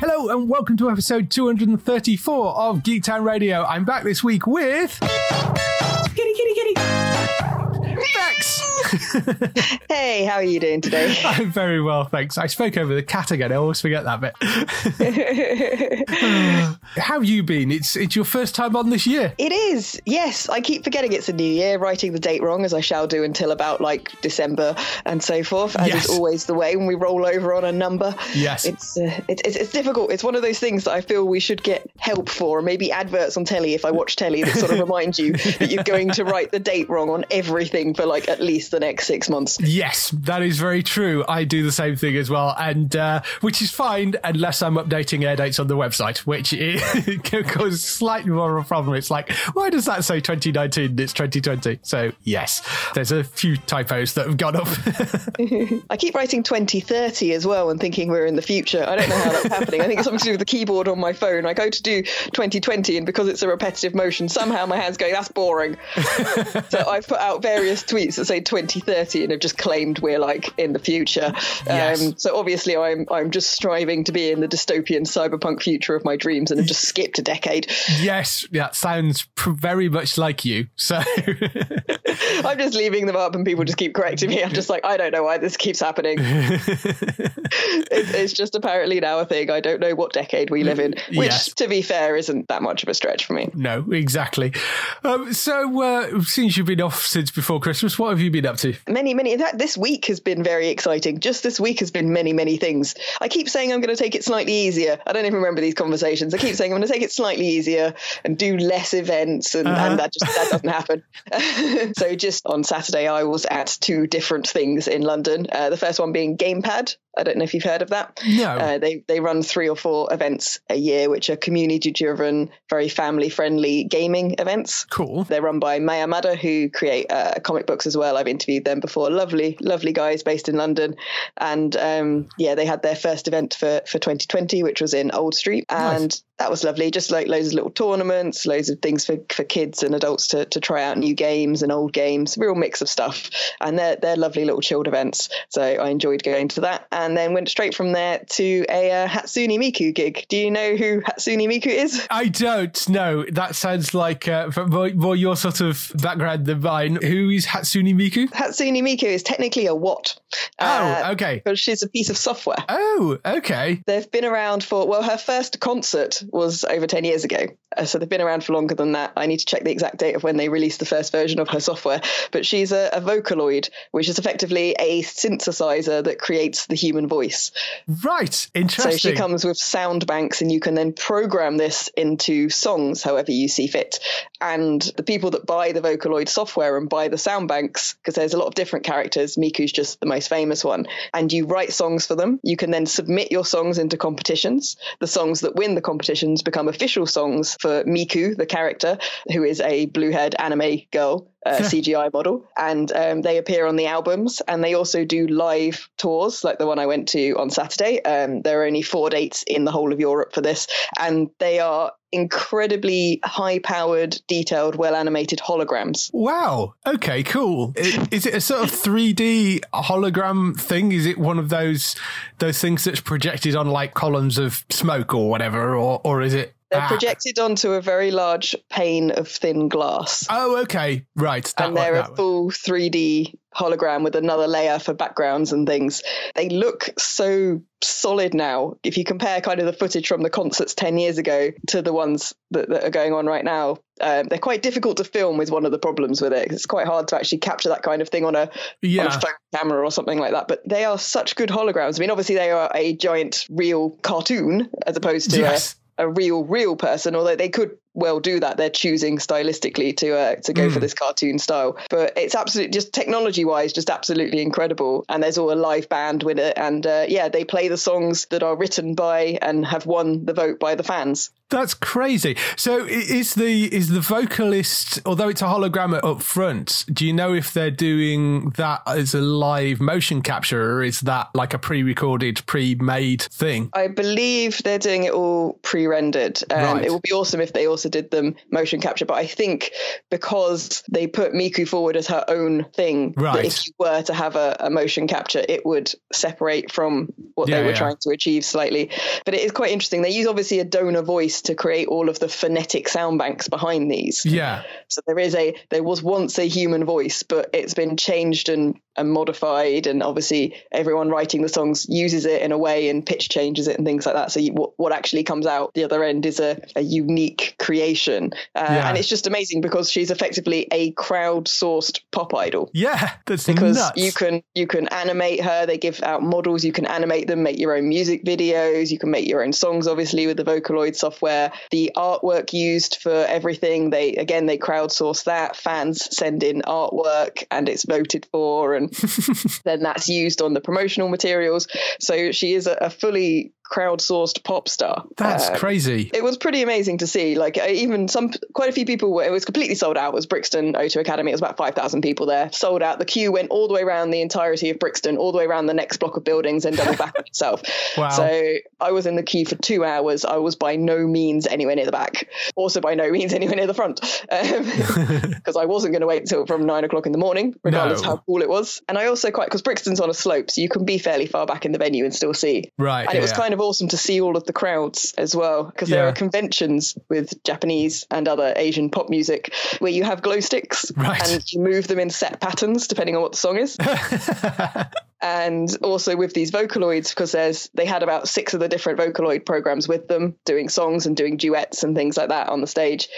Hello and welcome to episode 234 of Geektown Radio. I'm back this week with Hey, how are you doing today? I'm very well, thanks. I spoke over the cat again. I always forget that bit. How have you been? It's it's your first time on this year. it is, yes. I keep forgetting it's a new year, writing the date wrong, as I shall do until about like December and so forth, as Yes. is always the way when we roll over on a number. Yes. It's, uh, it, it's it's difficult. It's one of those things that I feel we should get help for, or maybe adverts on telly if I watch telly that sort of remind you that you're going to write the date wrong on everything for like at least the next six months. Yes, that is very true. I do the same thing as well, and uh, which is fine unless I'm updating air dates on the website, which is, can cause slightly more of a problem. It's like, why does that say 2019? It's 2020. So yes, there's a few typos that have gone up. I keep writing 2030 as well and thinking we're in the future. I don't know how that's happening. I think it's something to do with the keyboard on my phone. I go to do 2020 and because it's a repetitive motion, somehow my hands go, that's boring. so I've put out various tweets that say 2030 and have just claimed we're like in the future. Yes. Um, so obviously I'm I'm just striving to be in the dystopian cyberpunk future of my dreams and have just skipped a decade. yes, that sounds pr- very much like you. So I'm just leaving them up and people just keep correcting me. I'm just like, I don't know why this keeps happening. It, it's just apparently now a thing. I don't know what decade we live in, which, Yes. to be fair, isn't that much of a stretch for me. no, exactly. Um, so uh, since you've been off since before Christmas, what have you been up to? Many, many. In fact, this week has been very exciting. Just this week has been many, many things. I keep saying I'm going to take it slightly easier. I don't even remember these conversations. I keep saying I'm going to take it slightly easier and do less events, and, and that just that doesn't happen. so just on Saturday, I was at two different things in London. Uh, the first one being Gamepad. I don't know if you've heard of that. No. Uh, they they run three or four events a year, which are community driven, very family friendly gaming events. Cool. They're run by Maya Mada, who create uh, comic books as well. I've interviewed them before. Lovely, lovely guys based in London. And um, yeah, they had their first event for, for 2020, which was in Old Street. And Nice. that was lovely. Just like loads of little tournaments, loads of things for, for kids and adults to, to try out new games and old games, real mix of stuff. And they're, they're lovely little chilled events. So I enjoyed going to that. And then went straight from there to a uh, Hatsune Miku gig. Do you know who Hatsune Miku is? I don't know. That sounds like uh, more, more your sort of background than mine. Who is Hatsune Miku? Hatsune Miku is technically a what? Uh, oh, okay. because she's a piece of software. Oh, okay. They've been around for, well, her first concert was over 10 years ago. Uh, so they've been around for longer than that. I need to check the exact date of when they released the first version of her software. But she's a, a Vocaloid, which is effectively a synthesizer that creates the human voice. Right. Interesting. So she comes with sound banks, and you can then program this into songs however you see fit. And the people that buy the Vocaloid software and buy the sound banks, because there's a lot of different characters, Miku's just the most famous one, and you write songs for them. You can then submit your songs into competitions. The songs that win the competitions become official songs for Miku, the character, who is a blue haired anime girl. Uh, CGI model, and um, they appear on the albums, and they also do live tours, like the one I went to on Saturday. Um, there are only four dates in the whole of Europe for this, and they are incredibly high-powered, detailed, well-animated holograms. Wow. Okay. Cool. Is it a sort of 3D hologram thing? Is it one of those those things that's projected on like columns of smoke or whatever, or or is it They're Ah. projected onto a very large pane of thin glass. Oh, okay, right. That and one- they're a one. full 3D hologram with another layer for backgrounds and things. They look so solid now. If you compare kind of the footage from the concerts 10 years ago to the ones that, that are going on right now, um, they're quite difficult to film is one of the problems with it. It's quite hard to actually capture that kind of thing on a, on a camera or something like that. But they are such good holograms. I mean, obviously they are a giant real cartoon as opposed to Yes. a, a real real person, although they could well do that. They're choosing stylistically to uh, to go Hmm. for this cartoon style. But it's absolutely just technology wise, just absolutely incredible. And there's all a live band with it, and uh, yeah, they play the songs that are written by and have won the vote by the fans. That's crazy. So is the is the vocalist, although it's a hologram up- up front, do you know if they're doing that as a live motion capture or is that like a pre-recorded, pre-made thing? I believe they're doing it all pre-rendered. Um, Right. It would be awesome if they also did them motion capture, but I think because they put Miku forward as her own thing, Right. if you were to have a, a motion capture, it would separate from what Yeah, they were yeah. trying to achieve slightly. But it is quite interesting. They use obviously a donor voice to create all of the phonetic sound banks behind these. Yeah. So there is a there was once a human voice, but it's been changed and, and modified, and obviously everyone writing the songs uses it in a way and pitch changes it and things like that. So you, what, what actually comes out the other end is a, a unique creation, uh, Yeah. and it's just amazing because she's effectively a crowd-sourced pop idol. Yeah. That's Because nuts. you can you can animate her. They give out models. You can animate them, make your own music videos. You can make your own songs, obviously with the Vocaloid software. The artwork used for everything. They again they crowdsource that. Fans send in artwork, and it's voted for, and then that's used on the promotional materials. So she is a, a fully crowdsourced pop star. That's Uh, crazy. it was pretty amazing to see. Like even some, quite a few people. Were, it was completely sold out. It was Brixton O2 Academy. It was about five thousand people there. Sold out. The queue went all the way around the entirety of Brixton, all the way around the next block of buildings, and doubled back on itself. Wow. So I was in the queue for two hours. I was by no means anywhere near the back. Also by no means anywhere near the front, because I wasn't going to wait until from nine o'clock in the morning, regardless No. how cool it was. And I also quite because Brixton's on a slope, so you can be fairly far back in the venue and still see. Right. And it was kind of awesome to see all of the crowds as well, because there are conventions with Japanese and other Asian pop music where you have glow sticks Right. and you move them in set patterns depending on what the song is. and also with these Vocaloids, because there's they had about six of the different Vocaloid programs with them, doing songs and doing duets and things like that on the stage.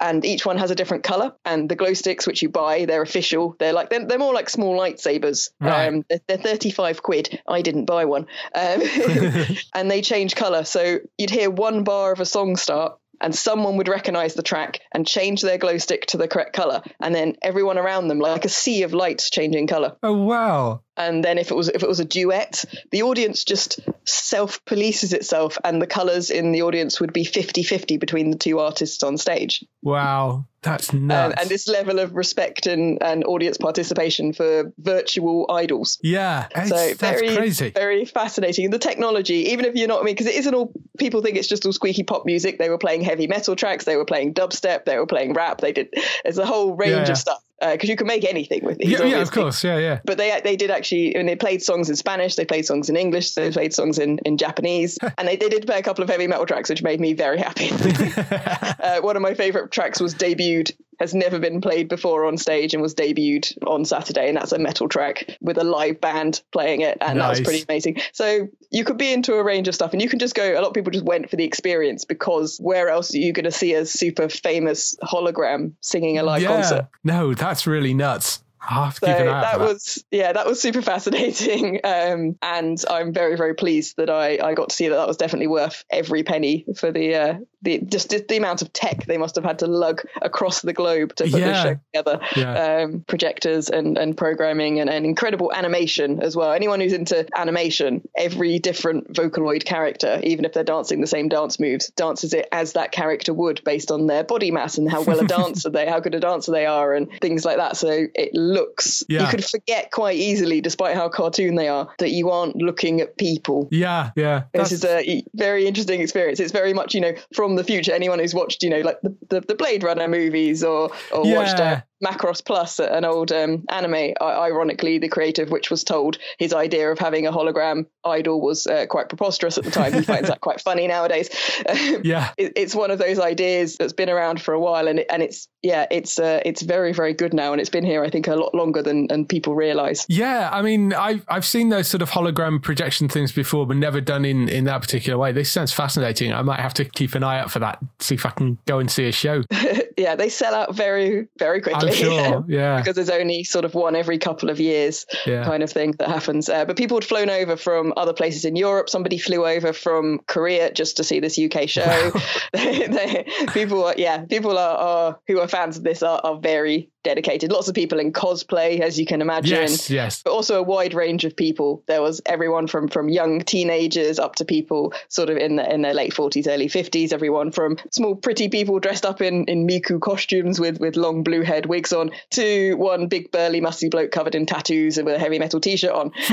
And each one has a different color. And the glow sticks, which you buy, they're official. They're like they're, they're more like small lightsabers. Right. Um, they're, they're 35 quid. I didn't buy one. Um, and they change color. So you'd hear one bar of a song start. And someone would recognize the track and change their glow stick to the correct color, and then everyone around them, like a sea of lights, changing color oh, wow. And then if it was if it was a duet the audience just self polices itself and the colors in the audience would be 50-50 between the two artists on stage Wow. That's nuts. and this level of respect and, and audience participation for virtual idols yeah. So that's very crazy. very fascinating and the technology even if you're not I mean because it isn't all people think it's just all squeaky pop music they were playing heavy metal tracks they were playing dubstep they were playing rap they did there's a whole range Yeah, yeah. of stuff because you can make anything with these yeah, yeah, of course. Yeah, yeah. but they they did actually and they played songs in Spanish, they played songs in English, they played songs in, in Japanese, and they, they did play a couple of heavy metal tracks, which made me very happy. uh, one of my favorite tracks was debuted, has never been played before on stage, and was debuted on Saturday, and that's a metal track with a live band playing it, and that was pretty amazing. So you could be into a range of stuff, and you can just go. A lot of people just went for the experience because where else are you going to see a super famous hologram singing a live yeah. concert? No, that's really nuts. I'll have to So keep an eye that for that. was yeah, that was super fascinating, um, and I'm very very pleased that I, I got to see that. That was definitely worth every penny for the uh, the just the amount of tech they must have had to lug across the globe to put this Yeah. show together. Yeah. Um, projectors and, and programming and, and incredible animation as well. Anyone who's into animation, every different Vocaloid character, even if they're dancing the same dance moves, dances it as that character would based on their body mass and how well a dancer they, how good a dancer they are, and things like that. So it looks Yeah. you could forget quite easily, despite how cartoon they are, that you aren't looking at people. Yeah, yeah. This That's- is a very interesting experience. It's very much, you know, from the future. Anyone who's watched, you know, like the, the, the Blade Runner movies or or Yeah. watched uh, Macross Plus, an old um, anime, ironically the creative, which was told his idea of having a hologram idol was uh, quite preposterous at the time. He finds that quite funny nowadays. yeah, it, it's one of those ideas that's been around for a while, and it, and it's yeah, it's uh, it's very very good now, and it's been here I think a lot longer than, than people realise. Yeah, I mean I've I've seen those sort of hologram projection things before, but never done in in that particular way. This sounds fascinating. I might have to keep an eye out for that. See if I can go and see a show. yeah, they sell out very very quickly. I'm sure. Yeah, because there's only sort of one every couple of years, yeah. kind of thing that happens. Uh, but people had flown over from other places in Europe. Somebody flew over from Korea just to see this UK show. they, they, people, are, yeah, people are, are, who are fans of this are, are very dedicated. Lots of people in cosplay, as you can imagine. Yes, yes. But also a wide range of people. There was everyone from from young teenagers up to people sort of in the, in their late forties, early fifties. Everyone from small pretty people dressed up in in Miku costumes with with long blue haired wigs on to one big burly musty bloke covered in tattoos and with a heavy metal t shirt on,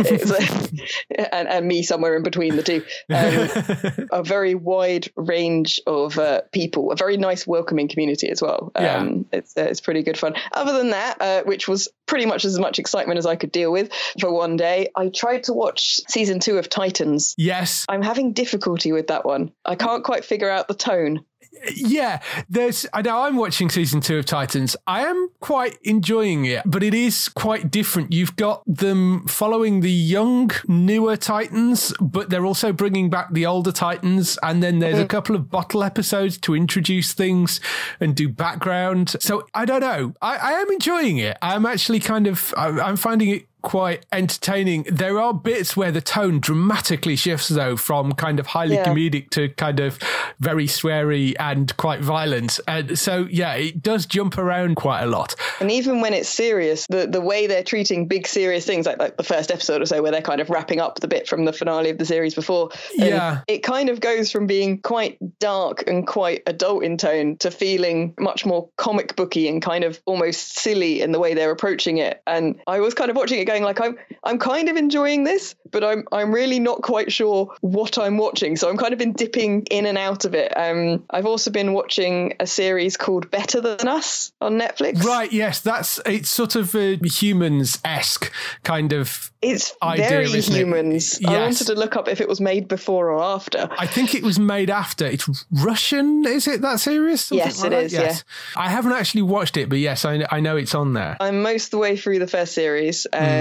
and, and me somewhere in between the two. Um, a very wide range of uh, people. A very nice, welcoming community as well. Um, yeah. it's uh, it's pretty good fun other than that, uh, which was pretty much as much excitement as I could deal with for one day, I tried to watch season two of Titans. Yes. I'm having difficulty with that one. I can't quite figure out the tone yeah, there's. I know I'm watching season two of Titans. I am quite enjoying it, but it is quite different. You've got them following the young, newer Titans, but they're also bringing back the older Titans. And then there's mm-hmm. a couple of bottle episodes to introduce things and do background. So I don't know. I, I am enjoying it. I'm actually kind of. I'm finding it quite entertaining. There are bits where the tone dramatically shifts, though, from kind of highly yeah. comedic to kind of very sweary and quite violent. And so, yeah, it does jump around quite a lot. And even when it's serious, the, the way they're treating big, serious things, like, like the first episode or so, where they're kind of wrapping up the bit from the finale of the series before, um, yeah, it kind of goes from being quite dark and quite adult in tone to feeling much more comic booky and kind of almost silly in the way they're approaching it. And I was kind of watching it going like I'm I'm kind of enjoying this, but I'm I'm really not quite sure what I'm watching. So I'm kind of been dipping in and out of it. Um, I've also been watching a series called Better Than Us on Netflix. Right. Yes, that's it's sort of a humans esque kind of. It's idea, very humans. Yes. I wanted to look up if it was made before or after. I think it was made after. It's Russian, is it that series? Something yes, like it is. Yes. Yeah. I haven't actually watched it, but yes, I, I know it's on there. I'm most of the way through the first series. Um, mm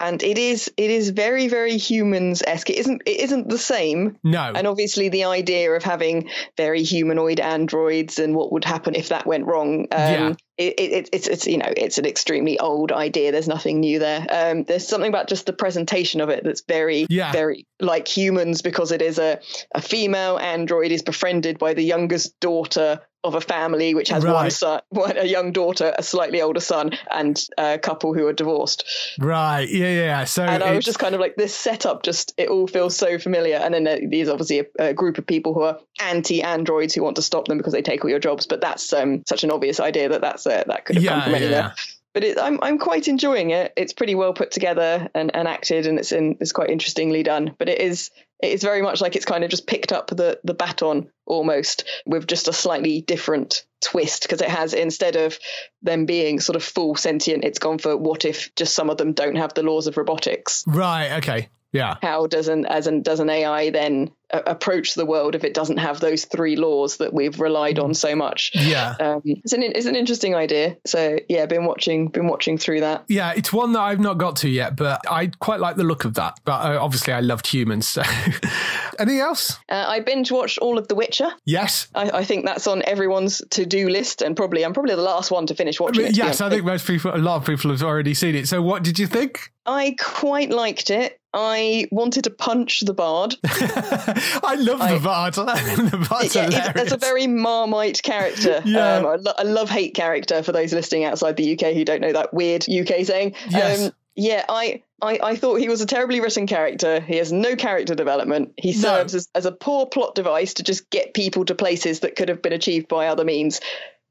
and it is it is very very humans esque. It isn't it isn't the same. No. And obviously the idea of having very humanoid androids and what would happen if that went wrong. Um, yeah. It, it, it's it's you know it's an extremely old idea. There's nothing new there. Um, there's something about just the presentation of it that's very yeah. very like humans because it is a a female android is befriended by the youngest daughter of a family which has right. one son, one, a young daughter, a slightly older son, and a couple who are divorced. Right. Yeah. Yeah. So and I was just kind of like this setup. Just it all feels so familiar. And then there's obviously a, a, group of people who are anti-androids who want to stop them because they take all your jobs. But that's um, such an obvious idea that that's uh, that could have yeah, come from anywhere. Yeah but it, I'm I'm quite enjoying it. It's pretty well put together and, and acted, and it's in it's quite interestingly done. But it is it is very much like it's kind of just picked up the the baton almost with just a slightly different twist because it has instead of them being sort of full sentient, it's gone for what if just some of them don't have the laws of robotics. Right. Okay. Yeah. How does an as an does an AI then approach the world if it doesn't have those three laws that we've relied on so much. Yeah, um, it's an it's an interesting idea. So yeah, been watching been watching through that. Yeah, it's one that I've not got to yet, but I quite like the look of that. But uh, obviously, I loved humans. So anything else? Uh, I binge watched all of The Witcher. Yes, I, I think that's on everyone's to do list, and probably I'm probably the last one to finish watching it. Yes, I think most people, a lot of people have already seen it. So what did you think? I quite liked it. I wanted to punch the bard. I love I, the bard. the Bard's yeah, hilarious. a very Marmite character. Yeah. Um, a, lo- love hate character for those listening outside the UK who don't know that weird UK saying. Yes. Um, yeah, I, I, I thought he was a terribly written character. He has no character development. He serves no. as, as a poor plot device to just get people to places that could have been achieved by other means.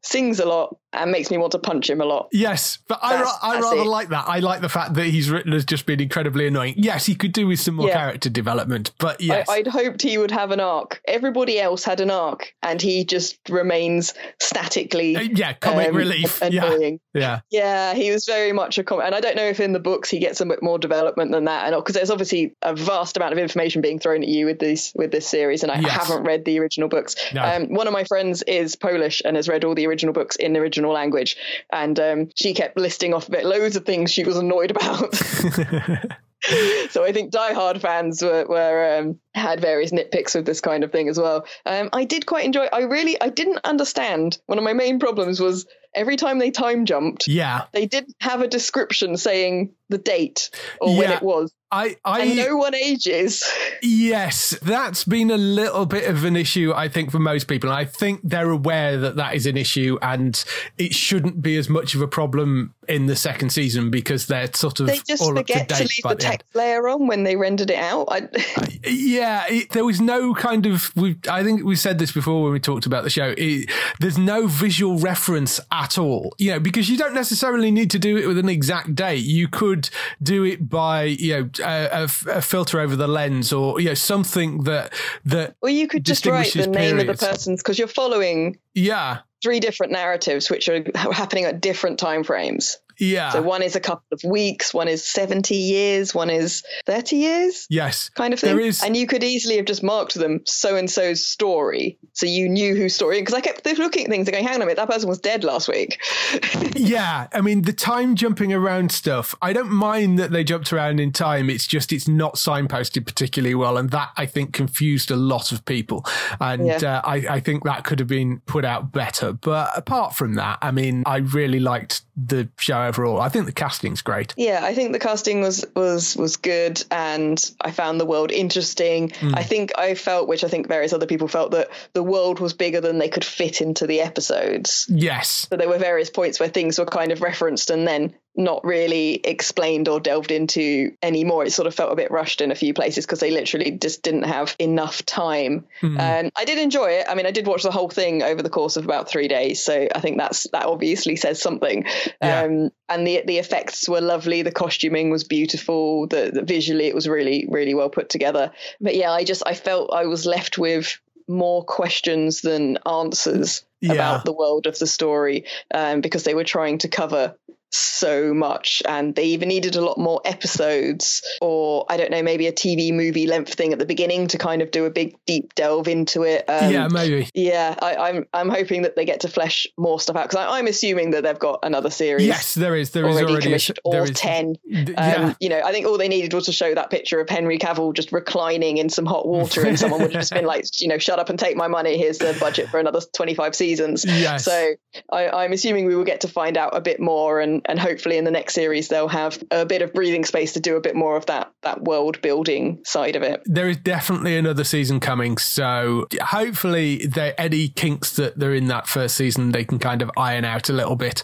Sings a lot, and makes me want to punch him a lot. Yes, but I, That's- I rather it. like that. I like the fact that he's written as just being incredibly annoying. Yes, he could do with some more Yeah. character development, but yes. I, I'd hoped he would have an arc. Everybody else had an arc, and he just remains statically Uh, yeah, comic um, relief. annoying. Yeah. Yeah, he was very much a comic, and I don't know if in the books he gets a bit more development than that, and because there's obviously a vast amount of information being thrown at you with this with this series, and I Yes. haven't read the original books. No. Um, one of my friends is Polish and has read all the original books in the original language, and um, she kept listing off loads of things she was annoyed about. so I think Die Hard fans were, were um, had various nitpicks with this kind of thing as well. Um, I did quite enjoy. I really I didn't understand. One of my main problems was every time they time jumped, Yeah. they didn't have a description saying the date or when it was, I, I, and no one ages. Yes, that's been a little bit of an issue, I think, for most people. And I think they're aware that that is an issue and it shouldn't be as much of a problem in the second season because they're sort of They just up to forget to, leave the the end. text layer on when they rendered it out. I, Yeah, it, there was no kind of. We, I think we said this before when we talked about the show. It, there's no visual reference at all, you know, because you don't necessarily need to do it with an exact date. You could do it by, you know, a filter over the lens or you know something that that. or you could just write the name of the person's because you're following Yeah, three different narratives which are happening at different time frames. Yeah. So one is a couple of weeks, one is 70 years, one is 30 years. yes, kind of thing. There is. And you could easily have just marked them so and so's story. So you knew whose story. Because I kept looking at things and going, hang on a minute, that person was dead last week. Yeah, I mean the time jumping around stuff. I don't mind that they jumped around in time. It's just it's not signposted particularly well, and that I think confused a lot of people. And Yeah. uh, I, I think that could have been put out better. But apart from that, I mean, I really liked the show overall. I think the casting's great. yeah, I think the casting was was was good and I found the world interesting. Hmm. I think I felt, which I think various other people felt, that the world was bigger than they could fit into the episodes. Yes. So there were various points where things were kind of referenced and then not really explained or delved into anymore. It sort of felt a bit rushed in a few places because they literally just didn't have enough time. Um, I did enjoy it. I mean, I did watch the whole thing over the course of about three days, so I think that's that obviously says something. Yeah. Um, and the the effects were lovely. The costuming was beautiful. The, the visually it was really really well put together. But yeah, I just I felt I was left with more questions than answers Yeah. about the world of the story um, because they were trying to cover so much and they even needed a lot more episodes or i don't know maybe a tv movie length thing at the beginning to kind of do a big deep delve into it um, yeah, maybe. yeah I, i'm i'm hoping that they get to flesh more stuff out because i'm assuming that they've got another series Yes, there is. There is already, already. a- there or is- 10 um, yeah. you know i think all they needed was to show that picture of henry cavill just reclining in some hot water and someone would have just been like you know shut up and take my money here's the budget for another 25 seasons Yes. so I, i'm assuming we will get to find out a bit more and and hopefully in the next series they'll have a bit of breathing space to do a bit more of that that world building side of it there is definitely another season coming. So hopefully, the any kinks that they're in that first season, they can kind of iron out a little bit.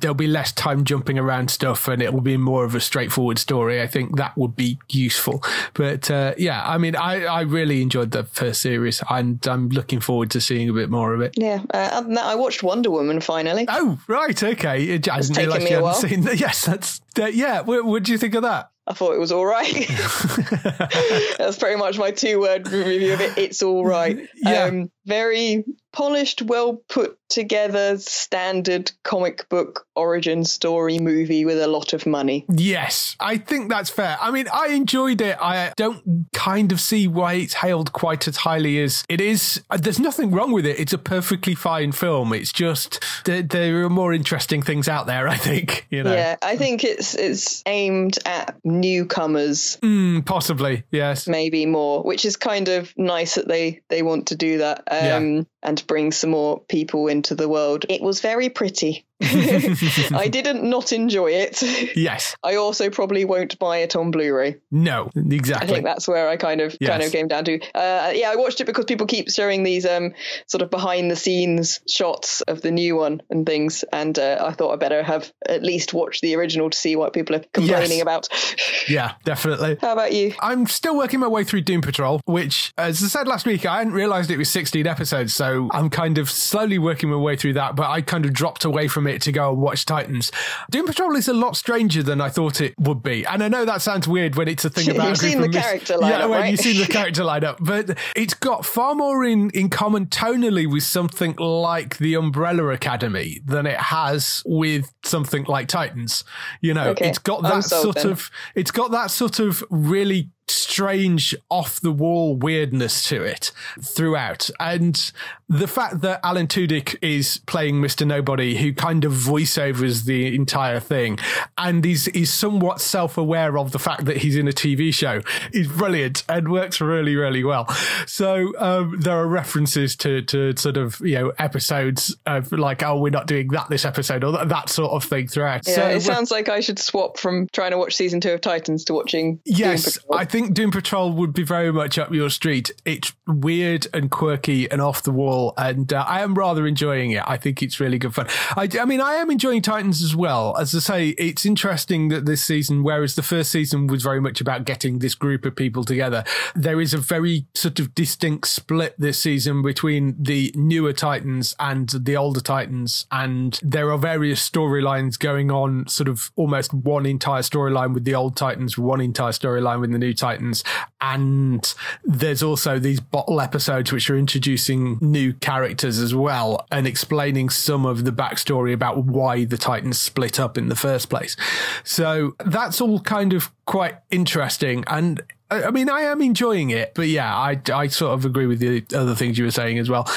There'll be less time jumping around stuff, and it will be more of a straightforward story. I think that would be useful. But uh, yeah, I mean, I, I really enjoyed the first series, and I'm looking forward to seeing a bit more of it. yeah uh, other than that i watched wonder woman finally Oh, right, okay. It, I didn't taken realise me you a hadn't seen that. Yes, that's that. Yeah, what, what do you think of that? I thought it was all right. That's pretty much my two word review of it. It's all right. Yeah. Um, very polished, well put together, standard comic book origin story movie with a lot of money. Yes, I think that's fair. I mean, I enjoyed it. I don't kind of see why it's hailed quite as highly as it is. Uh, There's nothing wrong with it. It's a perfectly fine film. It's just there, there are more interesting things out there. I think you know. Yeah, I think it's it's aimed at newcomers Mm, possibly. Yes. maybe more, which is kind of nice that they they want to do that um, and bring some more people into the world. It was very pretty. I didn't not enjoy it. Yes. I also probably won't buy it on Blu-ray. No, exactly. I think that's where I kind of kind of came down to. Uh, yeah, I watched it because people keep showing these um, sort of behind the scenes shots of the new one and things, and uh, I thought I better have at least watched the original to see what people are complaining Yes. about. yeah, definitely. How about you? I'm still working my way through Doom Patrol, which, as I said last week, I hadn't realized it was 16 episodes. So I'm kind of slowly working my way through that, but I kind of dropped away from it to go and watch Titans. Doom Patrol is a lot stranger than I thought it would be. And I know that sounds weird when it's a thing about You've seen the mis- character Yeah, lineup, when right? you've seen the character lineup, but it's got far more in, in common tonally with something like the Umbrella Academy than it has with something like Titans. You know, Okay, it's got that sort then. of it's got that sort of really strange off the wall weirdness to it throughout and the fact that alan tudyk is playing mr nobody who kind of voiceovers the entire thing and is is somewhat self-aware of the fact that he's in a tv show is brilliant and works really really well so um, there are references to to sort of you know episodes of like oh we're not doing that this episode or that, that sort of thing throughout Yeah, so it sounds like I should swap from trying to watch season two of Titans to watching. Yes. I think Doom Patrol would be very much up your street. It's weird and quirky and off the wall, and uh, I am rather enjoying it. I think it's really good fun. I, I mean, I am enjoying Titans as well. As I say, it's interesting that this season, whereas the first season was very much about getting this group of people together, there is a very sort of distinct split this season between the newer Titans and the older Titans, and there are various storylines going on, sort of almost one entire storyline with the old Titans, one entire storyline with the new Titans, and there's also these bottle episodes which are introducing new characters as well and explaining some of the backstory about why the Titans split up in the first place. So that's all kind of quite interesting and. I mean, I am enjoying it, but yeah, I, I sort of agree with the other things you were saying as well.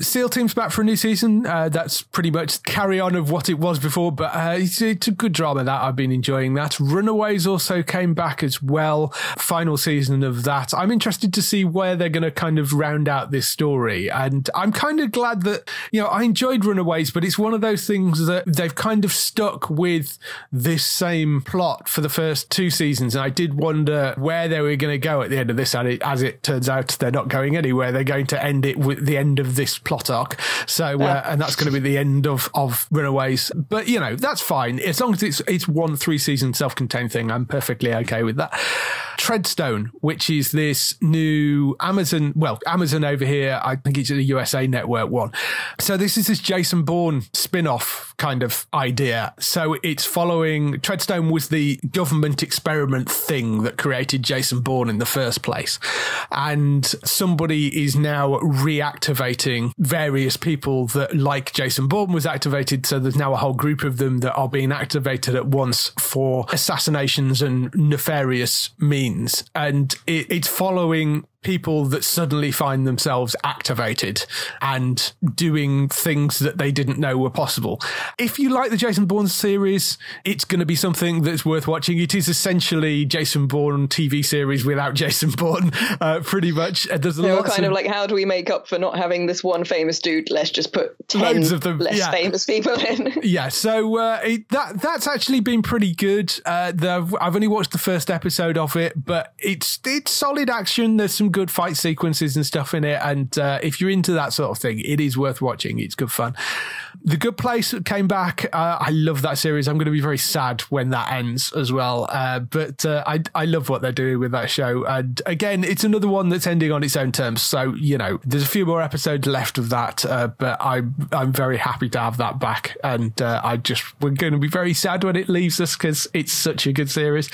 SEAL Team's back for a new season. Uh, that's pretty much carry on of what it was before, but uh, it's, it's a good drama that I've been enjoying that. Runaways also came back as well. Final season of that. I'm interested to see where they're going to kind of round out this story. And I'm kind of glad that, you know, I enjoyed Runaways, but it's one of those things that they've kind of stuck with this same plot for the first two seasons. And I did wonder where they were going to go at the end of this. And it, as it turns out, they're not going anywhere. They're going to end it with the end of this plot arc. So, uh, and that's going to be the end of, of Runaways. But, you know, that's fine. As long as it's, it's one three season self contained thing, I'm perfectly okay with that. Treadstone, which is this new Amazon, well, Amazon over here, I think it's a USA network one. So this is this Jason Bourne spin off kind of idea. So it's following, Treadstone was the government experiment thing that created Jason Bourne in the first place. And somebody is now reactivating various people that, like Jason Bourne was activated. So there's now a whole group of them that are being activated at once for assassinations and nefarious means. And it, it's following people that suddenly find themselves activated and doing things that they didn't know were possible. If you like the Jason Bourne series, it's going to be something that's worth watching. It is essentially Jason Bourne TV series without Jason Bourne, uh, pretty much. Uh, There's They were lots kind of like, how do we make up for not having this one famous dude? Let's just put ten of them, less yeah. famous people in. yeah, so uh, it, that that's actually been pretty good. Uh, the, I've only watched the first episode of it, but it's it's solid action. There's some good fight sequences and stuff in it, and uh, if you're into that sort of thing, it is worth watching. It's good fun. The Good Place came back. Uh, I love that series. I'm going to be very sad when that ends as well. Uh, but uh, I I love what they're doing with that show, and again, it's another one that's ending on its own terms. So you know, there's a few more episodes left of that, uh, but I'm I'm very happy to have that back, and uh, I just we're going to be very sad when it leaves us because it's such a good series.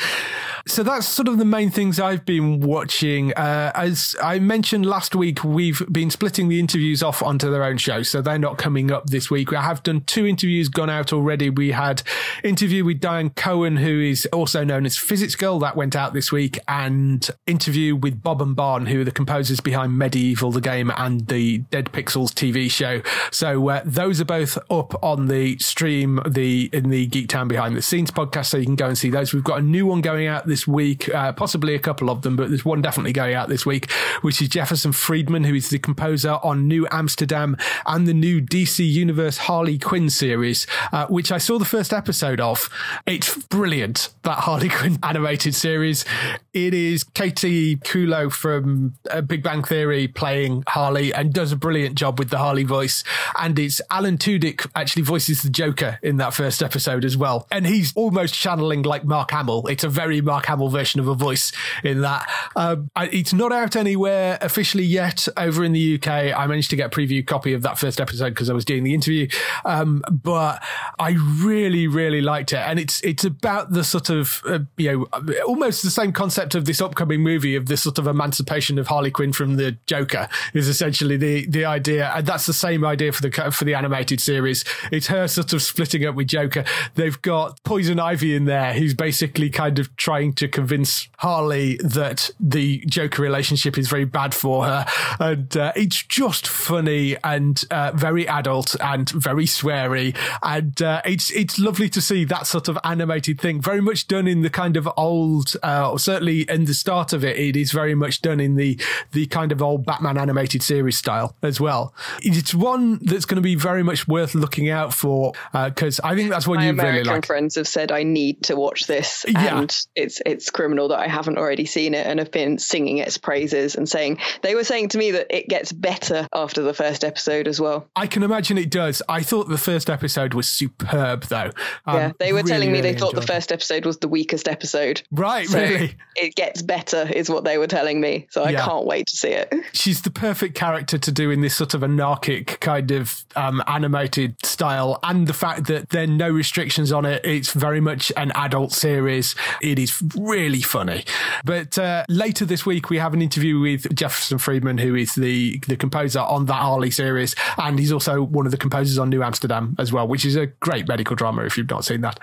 So that's sort of the main things I've been watching. Uh, as I mentioned last week, we've been splitting the interviews off onto their own show, so they're not coming up this week. I have done two interviews gone out already. We had interview with Dianna Cowern, who is also known as Physics Girl, that went out this week, and interview with Bob and Barn, who are the composers behind MediEvil, the game, and the Dead Pixels TV show. So uh, those are both up on the stream, the in the Geektown Behind the Scenes podcast, so you can go and see those. We've got a new one going out this week, uh, possibly a couple of them, but there's one definitely going out this week, which is Jefferson Friedman, who is the composer on New Amsterdam and the new DC Universe Harley Quinn series, uh, which I saw the first episode of. It's brilliant, that Harley Quinn animated series. It is Kaley Cuoco from uh, Big Bang Theory playing Harley and does a brilliant job with the Harley voice. And it's Alan Tudyk actually voices the Joker in that first episode as well. And he's almost channeling like Mark Hamill. It's a very Mark Hamill version of a voice in that. Um, it's not out anywhere officially yet over in the UK. I managed to get a preview copy of that first episode because I was doing the interview. Um, but I really, really liked it. And it's, it's about the sort of, uh, you know, almost the same concept of this upcoming movie of this sort of emancipation of Harley Quinn from the Joker is essentially the, the idea. And that's the same idea for the, for the animated series. It's her sort of splitting up with Joker. They've got Poison Ivy in there, who's basically kind of trying to convince Harley that the Joker relationship is very bad for her. And uh, it's just funny and uh, very adult and very sweary. And uh, it's, it's lovely to see that sort of animated thing, very much done in the kind of old, uh, certainly in the start of it, it is very much done in the, the kind of old Batman animated series style as well. It's one that's going to be very much worth looking out for because uh, I think that's what My you American really like. friends have said I need to watch this, Yeah. and it's it's criminal that I haven't already seen it and have been singing its praises and saying they were saying to me that it gets better after the first episode as well. I can imagine it does. I thought the first episode was superb, though. Um, yeah, they were telling me really, they thought the first episode was the weakest episode. Right, So really. it gets better, is what they were telling me. So I Yeah. can't wait to see it. She's the perfect character to do in this sort of anarchic kind of um, animated style, and the fact that there are no restrictions on it. It's very much an adult series. It is really funny. But uh, later this week, we have an interview with Jefferson Friedman, who is the the composer on that Harley series, and he's also one of the composers on New Amsterdam as well, which is a great medical drama if you've not seen that.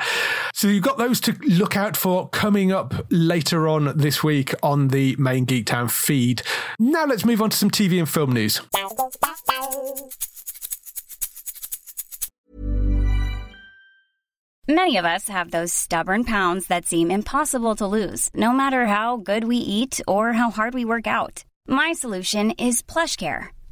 So you've got those to look out for coming up later on this week on the main Geektown feed. Now let's move on to some TV and film news. Many of us have those stubborn pounds that seem impossible to lose, no matter how good we eat or how hard we work out. My solution is PlushCare.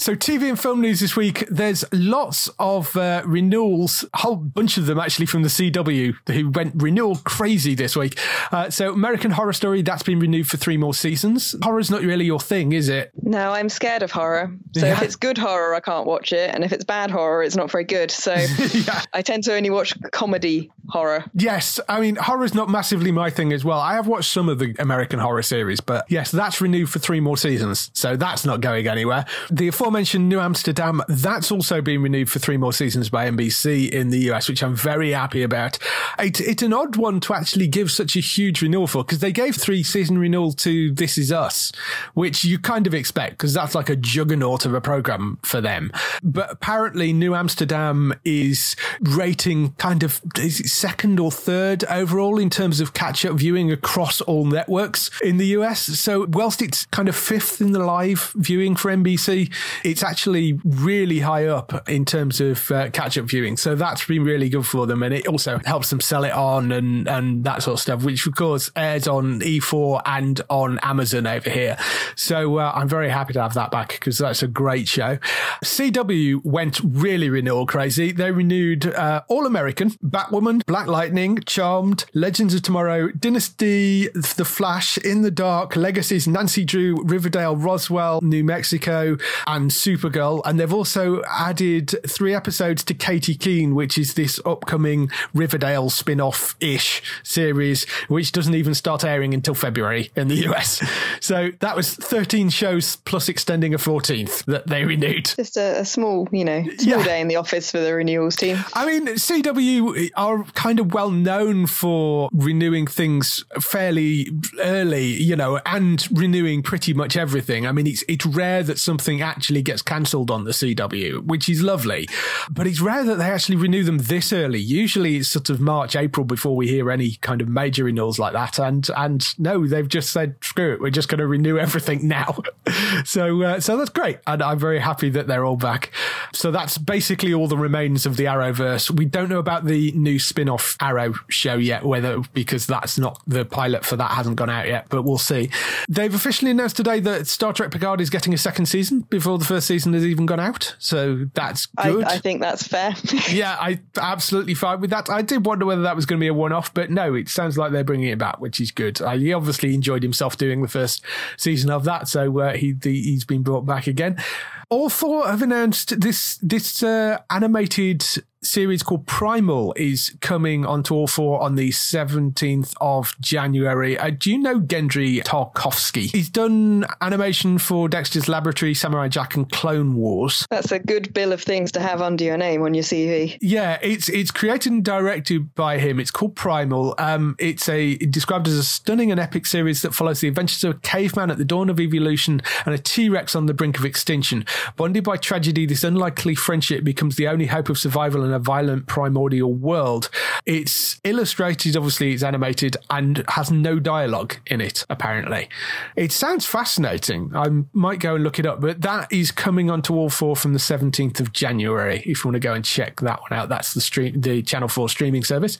So, TV and film news this week. There's lots of uh, renewals, a whole bunch of them actually from the CW who went renewal crazy this week. Uh, so, American Horror Story, that's been renewed for three more seasons. Horror's not really your thing, is it? No, I'm scared of horror. So if it's good horror, I can't watch it, and if it's bad horror, it's not very good. So Yeah. I tend to only watch comedy horror. Yes, I mean, horror's not massively my thing as well. I have watched some of the American horror series, but yes, that's renewed for three more seasons. So that's not going anywhere. The aforementioned New Amsterdam, that's also been renewed for three more seasons by NBC in the US, which I'm very happy about. It, it's an odd one to actually give such a huge renewal for because they gave three season renewal to This Is Us, which you kind of expect because that's like a juggernaut of a program for them. But apparently New Amsterdam is rating kind of second or third overall in terms of catch up viewing across all networks in the US. So whilst it's kind of fifth in the live viewing for NBC, it's actually really high up in terms of uh, catch up viewing. So that's been really good for them. And it also helps them sell it on and, and that sort of stuff, which of course airs on E4 and on Amazon over here. So uh, I'm very happy to have that back because that's a great show. CW went really renewal crazy. They renewed uh, All American, Batwoman, Black Lightning, Charmed, Legends of Tomorrow, Dynasty, The Flash, In the Dark, Legacies, Nancy Drew, Riverdale, Roswell, New Mexico, and Supergirl. And they've also added three episodes to Katy Keene, which is this upcoming Riverdale spin off ish series, which doesn't even start airing until February in the US. So that was 13 shows plus extending a 14th that they renewed. Just a, a small, you know, small Yeah. day in the office for the renewals team. I mean, CW are kind of well known for renewing things fairly early, you know, and renewing pretty much everything. I mean, it's it's rare that something actually actually gets cancelled on the CW, which is lovely. But it's rare that they actually renew them this early. Usually it's sort of March, April before we hear any kind of major renewals like that. And and no, they've just said screw it, we're just going to renew everything now. so uh, so that's great, and I'm very happy that they're all back. So that's basically all the remains of the Arrowverse. We don't know about the new spin-off Arrow show yet, whether because that's not the pilot for that hasn't gone out yet, but we'll see. They've officially announced today that Star Trek Picard is getting a second season before the first season has even gone out. So that's good. I, I think that's fair. yeah, I absolutely fine with that. I did wonder whether that was going to be a one-off, but no, it sounds like they're bringing it back, which is good. Uh, he obviously enjoyed himself doing the first season of that, so uh, he the, he's been brought back again. All four have announced this this uh, animated series called Primal is coming onto all four on the 17th of January. Uh, do you know Genndy Tartakovsky? He's done animation for Dexter's Laboratory, Samurai Jack, and Clone Wars. That's a good bill of things to have under your name on your CV. Yeah, it's it's created and directed by him. It's called Primal. Um, it's a described as a stunning and epic series that follows the adventures of a caveman at the dawn of evolution and a T-Rex on the brink of extinction. Bonded by tragedy, this unlikely friendship becomes the only hope of survival in a violent primordial world. It's illustrated, obviously, it's animated and has no dialogue in it, apparently. It sounds fascinating. I might go and look it up, but that is coming onto all four from the 17th of January. If you want to go and check that one out, that's the stream, the Channel 4 streaming service.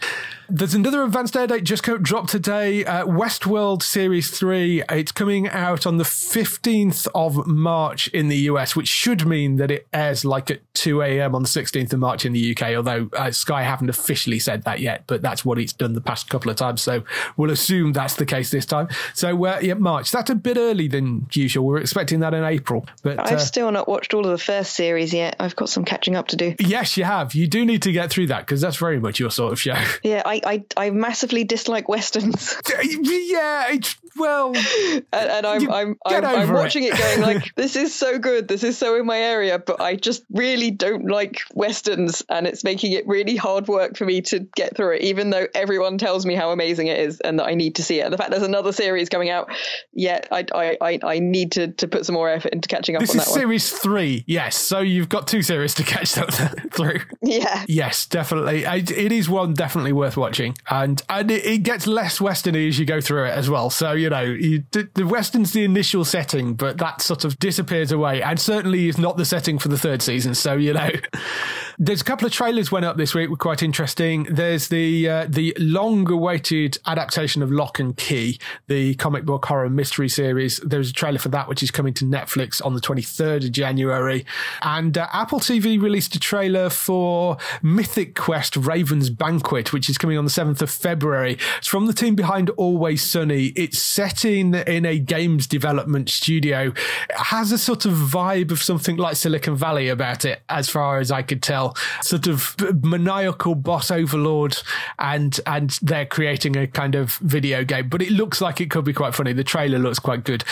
There's another advanced air date just dropped today. Uh, Westworld Series 3. It's coming out on the 15th of March in the US, which should mean that it airs like at 2 a.m. on the 16th of March in the UK, although uh, Sky haven't officially said that yet, but that's what it's done the past couple of times. So we'll assume that's the case this time. So, uh, yeah, March. That's a bit early than usual. We're expecting that in April. But I've uh, still not watched all of the first series yet. I've got some catching up to do. yes, you have. You do need to get through that because that's very much your sort of show. Yeah, I, I, I massively dislike westerns, yeah, it's, well, and, and I'm I'm I'm, I'm watching it. going like, this is so good, this is so in my area, but I just really don't like westerns, and it's making it really hard work for me to get through it, even though everyone tells me how amazing it is and that I need to see it. And the fact there's another series coming out, yet I I, I, I need to, to put some more effort into catching up this on is that one. series three. Yes. So you've got two series to catch through. Yeah. Yes, definitely. It, it is one definitely worth watching, and and it, it gets less westerny as you go through it as well. So you know, you, the, the western's the initial setting, but that sort of disappears away, and certainly is not the setting for the third season. So you know, there's a couple of trailers went up this week, were quite interesting. There's the uh, the long-awaited adaptation of Locke and Key, the comic book horror mystery series. There's a trailer for that, which is coming to Netflix on the 23rd of January, and uh, Apple TV released a trailer for Mythic Quest Raven's Banquet, which is coming on the 7th of February. It's from the team behind Always Sunny. It's set in, in a games development studio. It has a sort of vibe of something like Silicon Valley about it, as far as I could tell. Sort of maniacal boss overlord, and and they're creating a kind of video game. But it looks like it could be quite funny. The trailer looks quite good.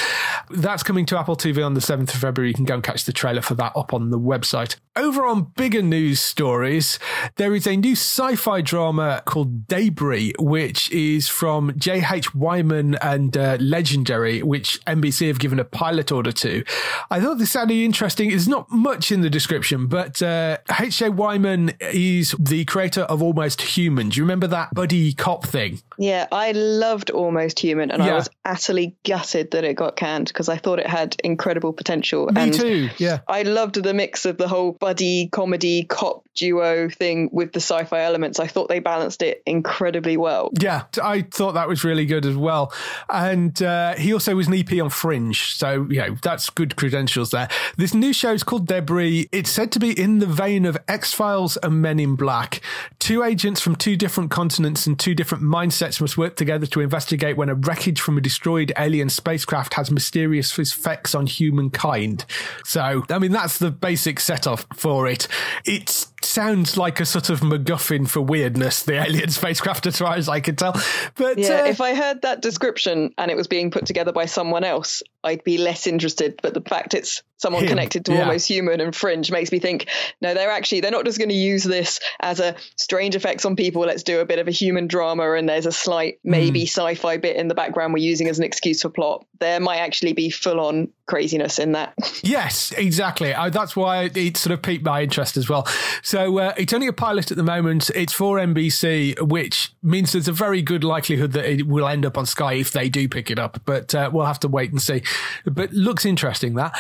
That's coming to Apple TV on the 7th of February. You can go and catch the trailer for that up on the website. Over on bigger news stories, there is a new sci fi drama called Debris, which is from J.H. Wyman and uh, Legendary, which NBC have given a pilot order to. I thought this sounded interesting. There's not much in the description, but uh, H.J. Wyman is the creator of Almost Human. Do you remember that buddy cop thing? Yeah, I loved Almost Human, and Yeah. I was utterly gutted that it got canned because I thought it had incredible potential. Me and too, yeah. I loved the mix of the whole buddy comedy cop duo thing with the sci-fi elements. I thought they balanced it incredibly well. Yeah, I thought that was really good as well. And uh, he also was an EP on Fringe. So, you know, that's good credentials there. This new show is called Debris. It's said to be in the vein of X Files and Men in Black. Two agents from two different continents and two different mindsets must work together to investigate when a wreckage from a destroyed alien spacecraft has mysterious effects on humankind. So, I mean, that's the basic setup for it. It sounds like a sort of MacGuffin for weirdness, the alien spacecraft, as far as I can tell. But Yeah, uh, if I heard that description and it was being put together by someone else, I'd be less interested. But the fact it's someone Him, connected to yeah. almost human and fringe makes me think no they're actually they're not just going to use this as a strange effects on people let's do a bit of a human drama and there's a slight Hmm. maybe sci-fi bit in the background we're using as an excuse for plot there might actually be full-on craziness in that Yes, exactly. Uh, that's why it, it sort of piqued my interest as well. So uh, it's only a pilot at the moment. It's for NBC, which means there's a very good likelihood that it will end up on Sky if they do pick it up. But uh, we'll have to wait and see. But looks interesting that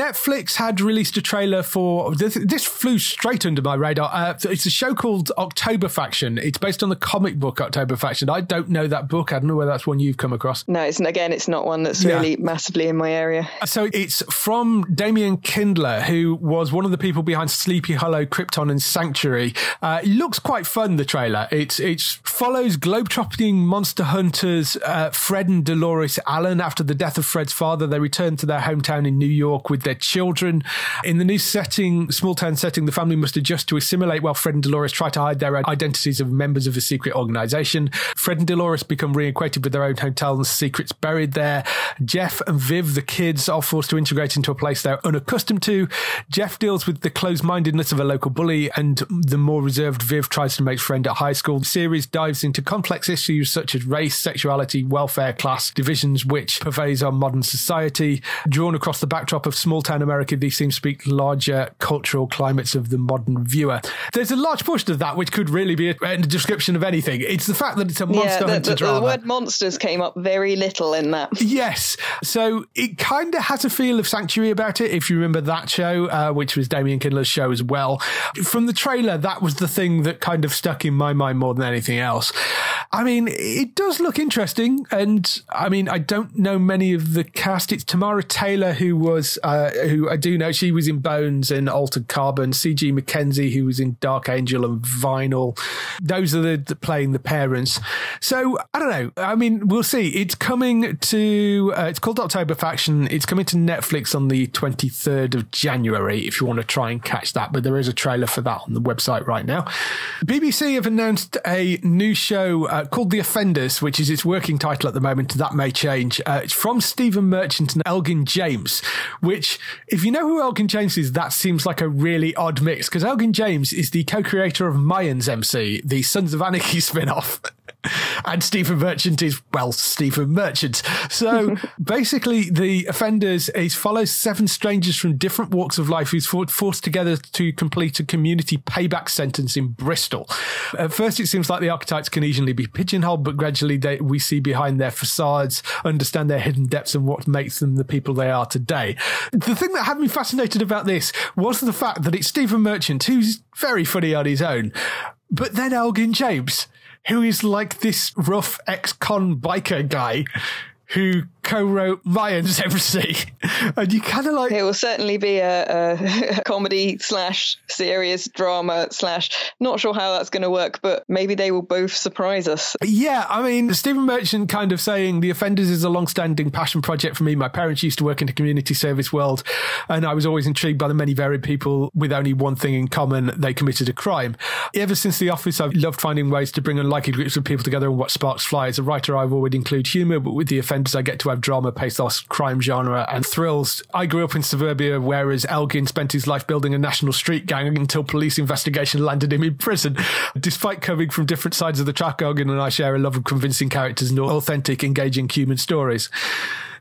Netflix had released a trailer for this. This flew straight under my radar. Uh, it's a show called October Faction. It's based on the comic book October Faction. I don't know that book. I don't know whether that's one you've come across. no it's again it's not one that's Yeah. really massively in my area So it's from Damian Kindler, who was one of the people behind Sleepy Hollow, Krypton, and Sanctuary. Uh, it looks quite fun. The trailer. It's it follows globetrotting monster hunters uh, Fred and Dolores Allen after the death of Fred's father. They return to their hometown in New York with their children. In the new setting, small town setting, the family must adjust to assimilate while Fred and Dolores try to hide their identities of members of a secret organization. Fred and Dolores become reacquainted with their own hotel and secrets buried there. Jeff and Viv, the kids, are forced to integrate into a place they're unaccustomed to. Jeff deals with the closed mindedness of a local bully, and the more reserved Viv tries to make friend at high school. The series dives into complex issues such as race, sexuality, welfare, class, divisions, which pervades our modern society. Drawn across the backdrop of small town America, these themes speak larger cultural climates of the modern viewer. There's a large portion of that which could really be a, a description of anything. It's the fact that it's a monster yeah the, hunter the, drama. the word monsters came up very little in that Yes. So it kind of has a feel of Sanctuary about it, if you remember that show, uh, which was Damian Kindler's show as well. From the trailer, that was the thing that kind of stuck in my mind more than anything else. I mean, it does look interesting. And I mean, I don't know many of the cast. It's Tamara Taylor, who was, uh, who I do know, she was in Bones and Altered Carbon, CG McKenzie, who was in Dark Angel and Vinyl. Those are the, the playing the parents. So I don't know. I mean, we'll see. It's coming to, uh, it's called October Faction. It's coming to Netflix on the 23rd of January if you want to try and catch that. But there is a trailer for that on the website right now. BBC have announced a new show uh, called The Offenders, which is its working title at the moment. That may change. Uh, it's from Stephen Merchant and Elgin James, which, if you know who Elgin James is, that seems like a really odd mix because Elgin James is the co-creator of Mayans MC, the Sons of Anarchy spin-off. And Stephen Merchant is, well, Stephen Merchant. So basically, The Offenders is follows seven strangers from different walks of life who's forced together to complete a community payback sentence in Bristol. At first, it seems like the archetypes can easily be pigeonholed, but gradually they, we see behind their facades, understand their hidden depths and what makes them the people they are today. The thing that had me fascinated about this was the fact that it's Stephen Merchant, who's very funny on his own, but then Elgin James who is like this rough ex-con biker guy who co-wrote Mayans MC. and you kind of like, It will certainly be a, a comedy slash serious drama slash. Not sure how that's going to work, but maybe they will both surprise us. yeah, I mean, Stephen Merchant kind of saying The Offenders is a long-standing passion project for me. My parents used to work in the community service world, and I was always intrigued by the many varied people with only one thing in common: they committed a crime. Ever since The Office, I've loved finding ways to bring unlikely groups of people together and what sparks fly. As a writer, I would include humour, but with The Offenders, I get to have drama, pathos, crime genre, and thrills. I grew up in suburbia, whereas Elgin spent his life building a national street gang until police investigation landed him in prison. Despite coming from different sides of the track, Elgin and I share a love of convincing characters and authentic, engaging human stories.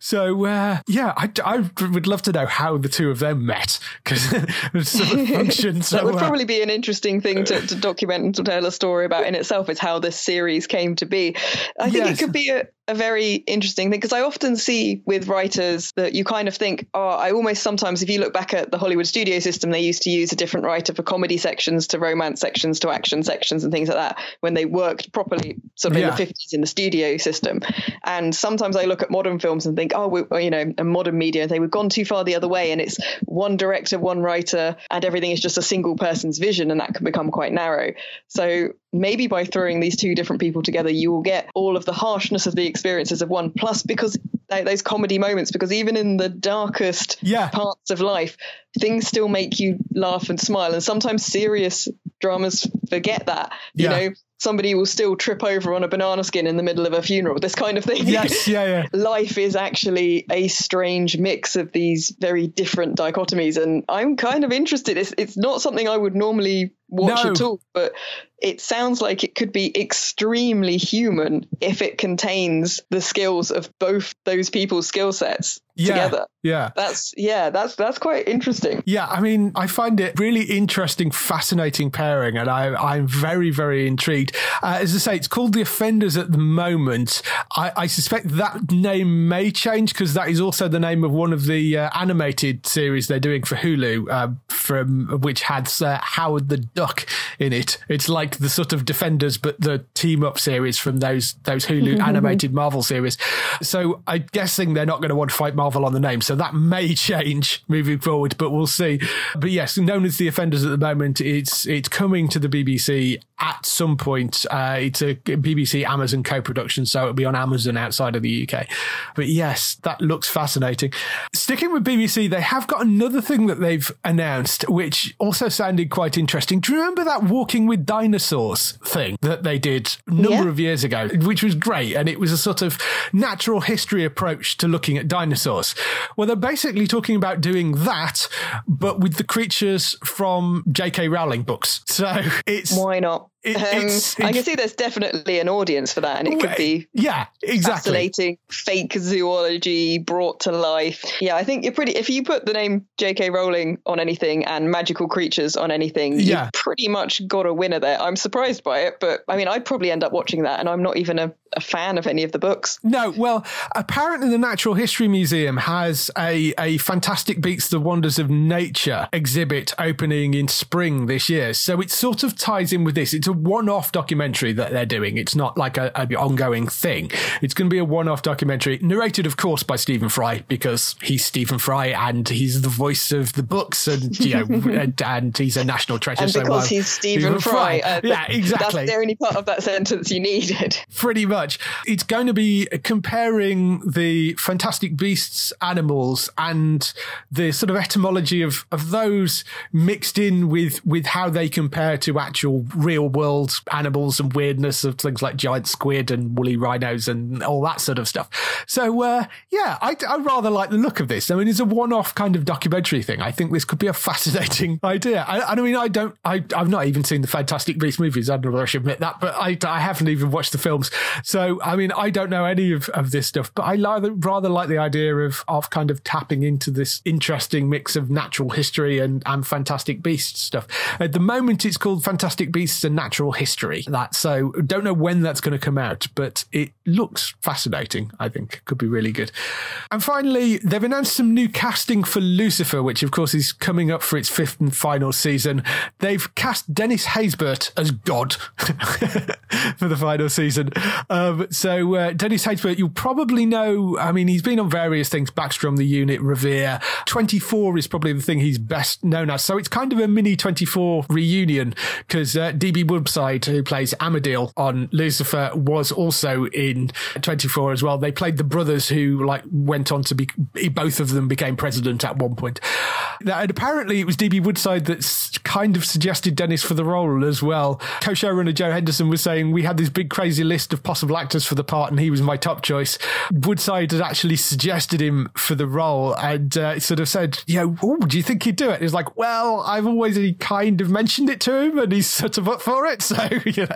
So uh, yeah, I, I would love to know how the two of them met because function. So that would uh, probably be an interesting thing to, to document and to tell a story about in itself. Is how this series came to be. I think Yes. it could be a, a very interesting thing because I often see with writers that you kind of think, oh, I almost sometimes, if you look back at the Hollywood studio system, they used to use a different writer for comedy sections to romance sections to action sections and things like that when they worked properly, sort of Yeah. in the 50s in the studio system. And sometimes I look at modern films and think, oh, well, oh, you know, a modern media, and think we've gone too far the other way, and it's one director, one writer, and everything is just a single person's vision, and that can become quite narrow. So maybe by throwing these two different people together, you will get all of the harshness of the experiences of one, plus because those comedy moments, because even in the darkest Yeah. parts of life, things still make you laugh and smile. And sometimes serious dramas forget that. You Yeah. know, somebody will still trip over on a banana skin in the middle of a funeral. This kind of thing. Yes, yeah, yeah. Life is actually a strange mix of these very different dichotomies, and I'm kind of interested. It's it's not something I would normally watch No. at all, but it sounds like it could be extremely human if it contains the skills of both those people's skill sets Yeah, together. yeah. That's yeah, that's that's quite interesting. Yeah, I mean, I find it really interesting, fascinating pairing, and I, I'm very, very intrigued. Uh, as I say, it's called The Offenders at the moment. I, I suspect that name may change because that is also the name of one of the uh, animated series they're doing for Hulu, uh, from which has uh, Howard the Duck in it. It's like the sort of Defenders, but the team up series from those those Hulu animated Marvel series. So I'm guessing they're not going to want to fight Marvel on the name, so that may change moving forward, but we'll see. But yes, known as the Offenders at the moment, it's it's coming to the BBC at some point. Uh, it's a BBC Amazon co-production, so it'll be on Amazon outside of the UK. But yes, that looks fascinating. Sticking with BBC, they have got another thing that they've announced, which also sounded quite interesting. Do you remember that Walking with Dinosaurs thing that they did a number Yeah. of years ago, which was great, and it was a sort of natural history approach to looking at dinosaurs. Well, they're basically talking about doing that, but with the creatures from J.K. Rowling books. So it's Why not? It- um, I can see there's definitely an audience for that, and it could be yeah, exactly. fascinating fake zoology brought to life. Yeah, I think you're pretty. If you put the name J.K. Rowling on anything and magical creatures on anything, Yeah. you've pretty much got a winner there. I'm surprised by it, but I mean, I'd probably end up watching that, and I'm not even a, a fan of any of the books. No, well, apparently the Natural History Museum has a, a Fantastic Beasts The Wonders of Nature exhibit opening in spring this year. So it sort of ties in with this. It's a one-off documentary that they're doing. It's not like a, a ongoing thing. It's going to be a one-off documentary, narrated, of course, by Stephen Fry because he's Stephen Fry and he's the voice of the books, and you know, and, and he's a national treasure. And so because well, he's Stephen Fry, uh, yeah, exactly. That's the only part of that sentence you needed. Pretty much. It's going to be comparing the Fantastic Beasts animals and the sort of etymology of, of those mixed in with, with how they compare to actual real world animals and weirdness of things like giant squid and woolly rhinos and all that sort of stuff. So, uh, yeah, I, I rather like the look of this. I mean, it's a one off kind of documentary thing. I think this could be a fascinating idea. I, I mean, I don't, I, I've not even seen the Fantastic Beasts movies. I don't know whether I should admit that, but I, I haven't even watched the films. So, I mean, I don't know any of, of this stuff, but I rather, rather like the idea of, of kind of tapping into this interesting mix of natural history and, and Fantastic Beasts stuff. At the moment, it's called Fantastic Beasts and Natural History. That so don't know when that's going to come out, but it looks fascinating. I think could be really good. And finally, they've announced some new casting for Lucifer, which of course is coming up for its fifth and final season. They've cast Dennis Haysbert as God for the final season. So uh, Dennis Haysbert, you'll probably know. I mean, he's been on various things: Backstrom, the Unit, Reverie. Twenty Four is probably the thing he's best known as. So it's kind of a mini Twenty Four reunion because uh, DB Woodside, who plays Amenadiel on Lucifer, was also in Twenty Four as well. They played the brothers who like went on to be. Both of them became president at one point. And apparently, it was DB Woodside that kind of suggested Dennis for the role as well. Co-showrunner Joe Henderson was saying we had this big crazy list of possible actors for the part, and he was my top choice. Woodside had actually suggested him for the role, and uh, sort of said, "You know, oh, do you think he'd do it?" He's like, "Well, I've always kind of mentioned it to him, and he's sort of up for it." So you know.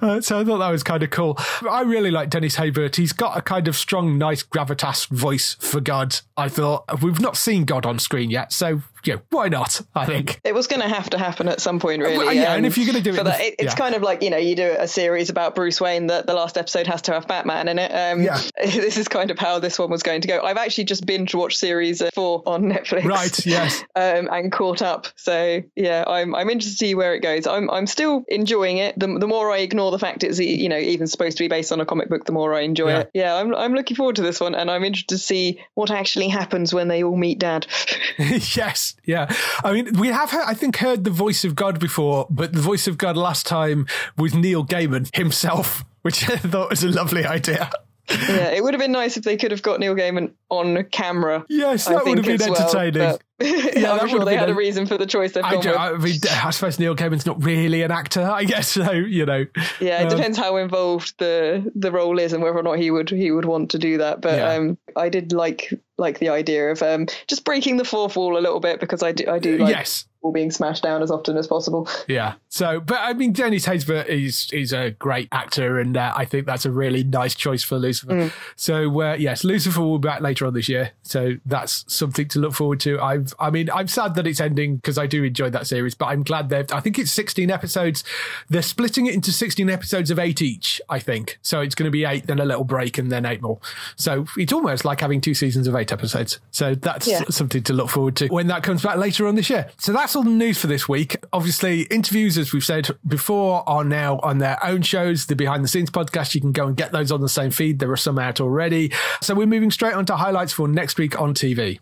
Uh, so I thought that was kind of cool. I really like Dennis Haysbert. He's got a kind of strong, nice gravitas voice for God. I thought we've not seen God on screen yet, so yeah, why not? I think. It was going to have to happen at some point, really. Well, yeah, um, and if you're gonna do it that, it, it's yeah. kind of like you know, you do a series about Bruce Wayne. That the last episode has to have Batman in it. Um, Yeah. this is kind of how this one was going to go. I've actually just binge watched series four on Netflix. Right, yes. um, and caught up. So yeah, I'm I'm interested to see where it goes. I'm I'm still enjoying it. The, the more I ignore the fact it's you know even supposed to be based on a comic book, the more I enjoy Yeah. it. Yeah, I'm I'm looking forward to this one, and I'm interested to see what actually happens when they all meet Dad. yes, yeah. I mean, we have, I think, heard the voice of God before, but the voice of God last time was Neil Gaiman himself, which I thought was a lovely idea. yeah, it would have been nice if they could have got Neil Gaiman on camera. Yes, that would have been as well, entertaining. yeah, that I'm sure they had a- a reason for the choice they've I, gone with. I mean, I suppose Neil Gaiman's not really an actor, I guess. So you know, Yeah, it Um, depends how involved the the role is and whether or not he would he would want to do that. But Yeah. um, I did like like the idea of um, just breaking the fourth wall a little bit because I do I do like yes, all being smashed down as often as possible. yeah. So, but I mean, Dennis Haysbert is is a great actor, and uh, I think that's a really nice choice for Lucifer. Mm. So, uh, yes, Lucifer will be back later on this year, so that's something to look forward to. I've, I mean, I'm sad that it's ending because I do enjoy that series, but I'm glad they've. I think it's 16 episodes. They're splitting it into 16 episodes of eight each. I think so. It's going to be eight, then a little break, and then eight more. So it's almost like having two seasons of eight episodes. So that's Yeah. something to look forward to when that comes back later on this year. So that's all the news for this week. Obviously, interviews, as we've said before, are now on their own shows. The behind the scenes podcast, you can go and get those on the same feed. There are some out already. So we're moving straight on to highlights for next week on TV.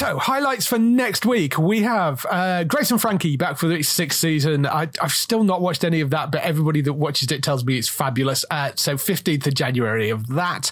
So, highlights for next week. We have uh, Grace and Frankie back for its sixth season. I, I've still not watched any of that, but everybody that watches it tells me it's fabulous. Uh, so, 15th of January of that.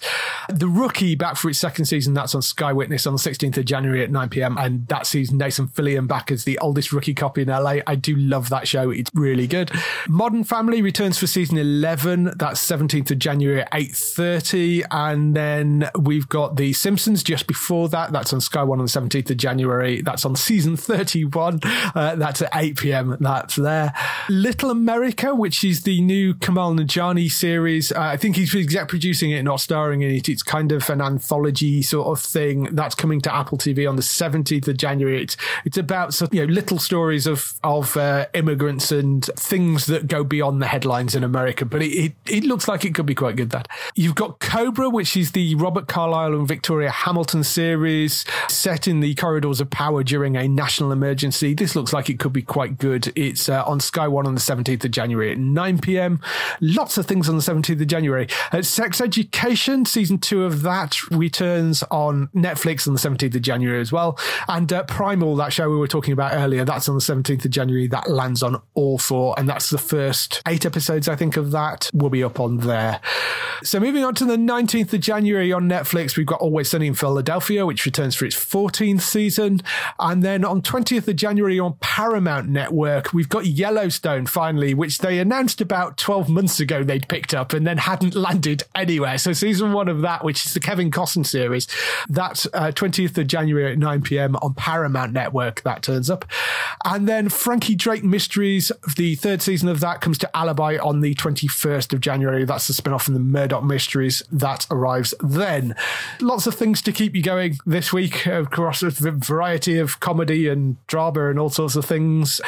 The Rookie back for its second season. That's on Sky Witness on the 16th of January at 9 p.m. And that sees Nathan Fillion back as the oldest rookie cop in LA. I do love that show. It's really good. Modern Family returns for season 11. That's 17th of January at 8.30. And then we've got The Simpsons just before that. That's on Sky One on the 17th of January. That's on season 31. Uh, that's at 8 p.m. That's there. Little America, which is the new Kumail Nanjiani series. Uh, I think he's exec producing it, not starring in it. It's kind of an anthology sort of thing. That's coming to Apple TV on the 17th of January. It's, it's about you know little stories of of uh, immigrants and things that go beyond the headlines in America. But it, it it looks like it could be quite good. That you've got Cobra, which is the Robert Carlyle and Victoria Hamilton series set in the corridors of power during a national emergency. This looks like it could be quite good. It's uh, on Sky One on the 17th of January at 9 p.m. Lots of things on the 17th of January. Uh, Sex Education, season two of that returns on Netflix on the 17th of January as well. And uh, Primal, that show we were talking about earlier, that's on the 17th of January. That lands on all four. And that's the first eight episodes, I think, of that will be up on there. So moving on to the 19th of January on Netflix, we've got Always Sunny in Philadelphia, which returns for its 14th season. And then on 20th of January on Paramount Network, we've got Yellowstone finally, which they announced about 12 months ago they'd picked up and then hadn't landed anywhere. So season one of that, which is the Kevin Costner series, that's uh, 20th of January at 9 p.m. on Paramount Network. That turns up. And then Frankie Drake Mysteries, the third season of that comes to Alibi on the 21st of January. That's the spin off from the Murdoch Mysteries. That arrives then. Lots of things to keep you going this week across a variety of comedy and drama and all sorts of things.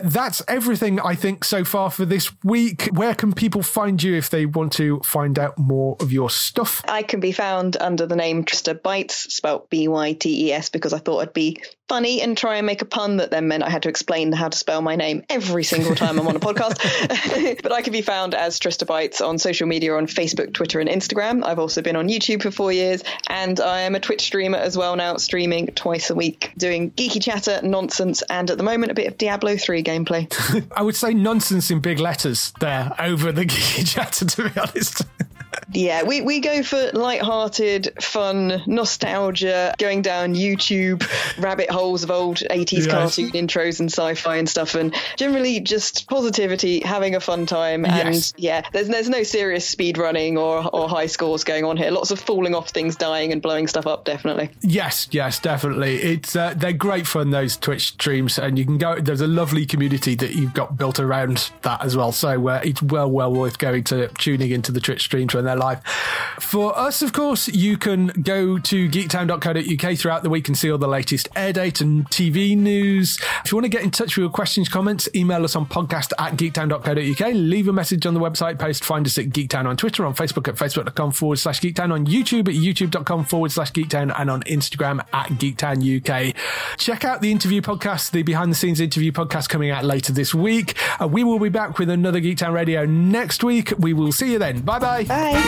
That's everything, I think, so far for this week. Where can people find you if they want to find out more of your stuff? Can be found under the name Trista Bytes, spelt B Y T E S, because I thought I'd be funny and try and make a pun that then meant I had to explain how to spell my name every single time I'm on a podcast. but I can be found as Trista Bytes on social media on Facebook, Twitter, and Instagram. I've also been on YouTube for four years, and I am a Twitch streamer as well now, streaming twice a week, doing geeky chatter, nonsense, and at the moment a bit of Diablo 3 gameplay. I would say nonsense in big letters there over the geeky chatter, to be honest. Yeah, we, we go for light-hearted, fun, nostalgia, going down YouTube rabbit holes of old 80s Yes. cartoon intros and sci-fi and stuff, and generally just positivity, having a fun time. And Yes. yeah, there's there's no serious speed running or, or high scores going on here. Lots of falling off things, dying, and blowing stuff up, definitely. Yes, yes, definitely. It's uh, they're great fun those Twitch streams, and you can go. There's a lovely community that you've got built around that as well. So uh, it's well, well worth going to tuning into the Twitch streams when they're live. For us, of course, you can go to geektown.co.uk throughout the week and see all the latest air date and TV news. If you want to get in touch with your questions, comments, email us on podcast at geektown.co.uk. Leave a message on the website post. Find us at Geektown on Twitter, on Facebook at facebook.com forward slash geektown, on YouTube at youtube.com forward slash geektown, and on Instagram at geektown UK. Check out the interview podcast, the behind the scenes interview podcast coming out later this week. Uh, we will be back with another Geektown Radio next week. We will see you then. Bye-bye. bye.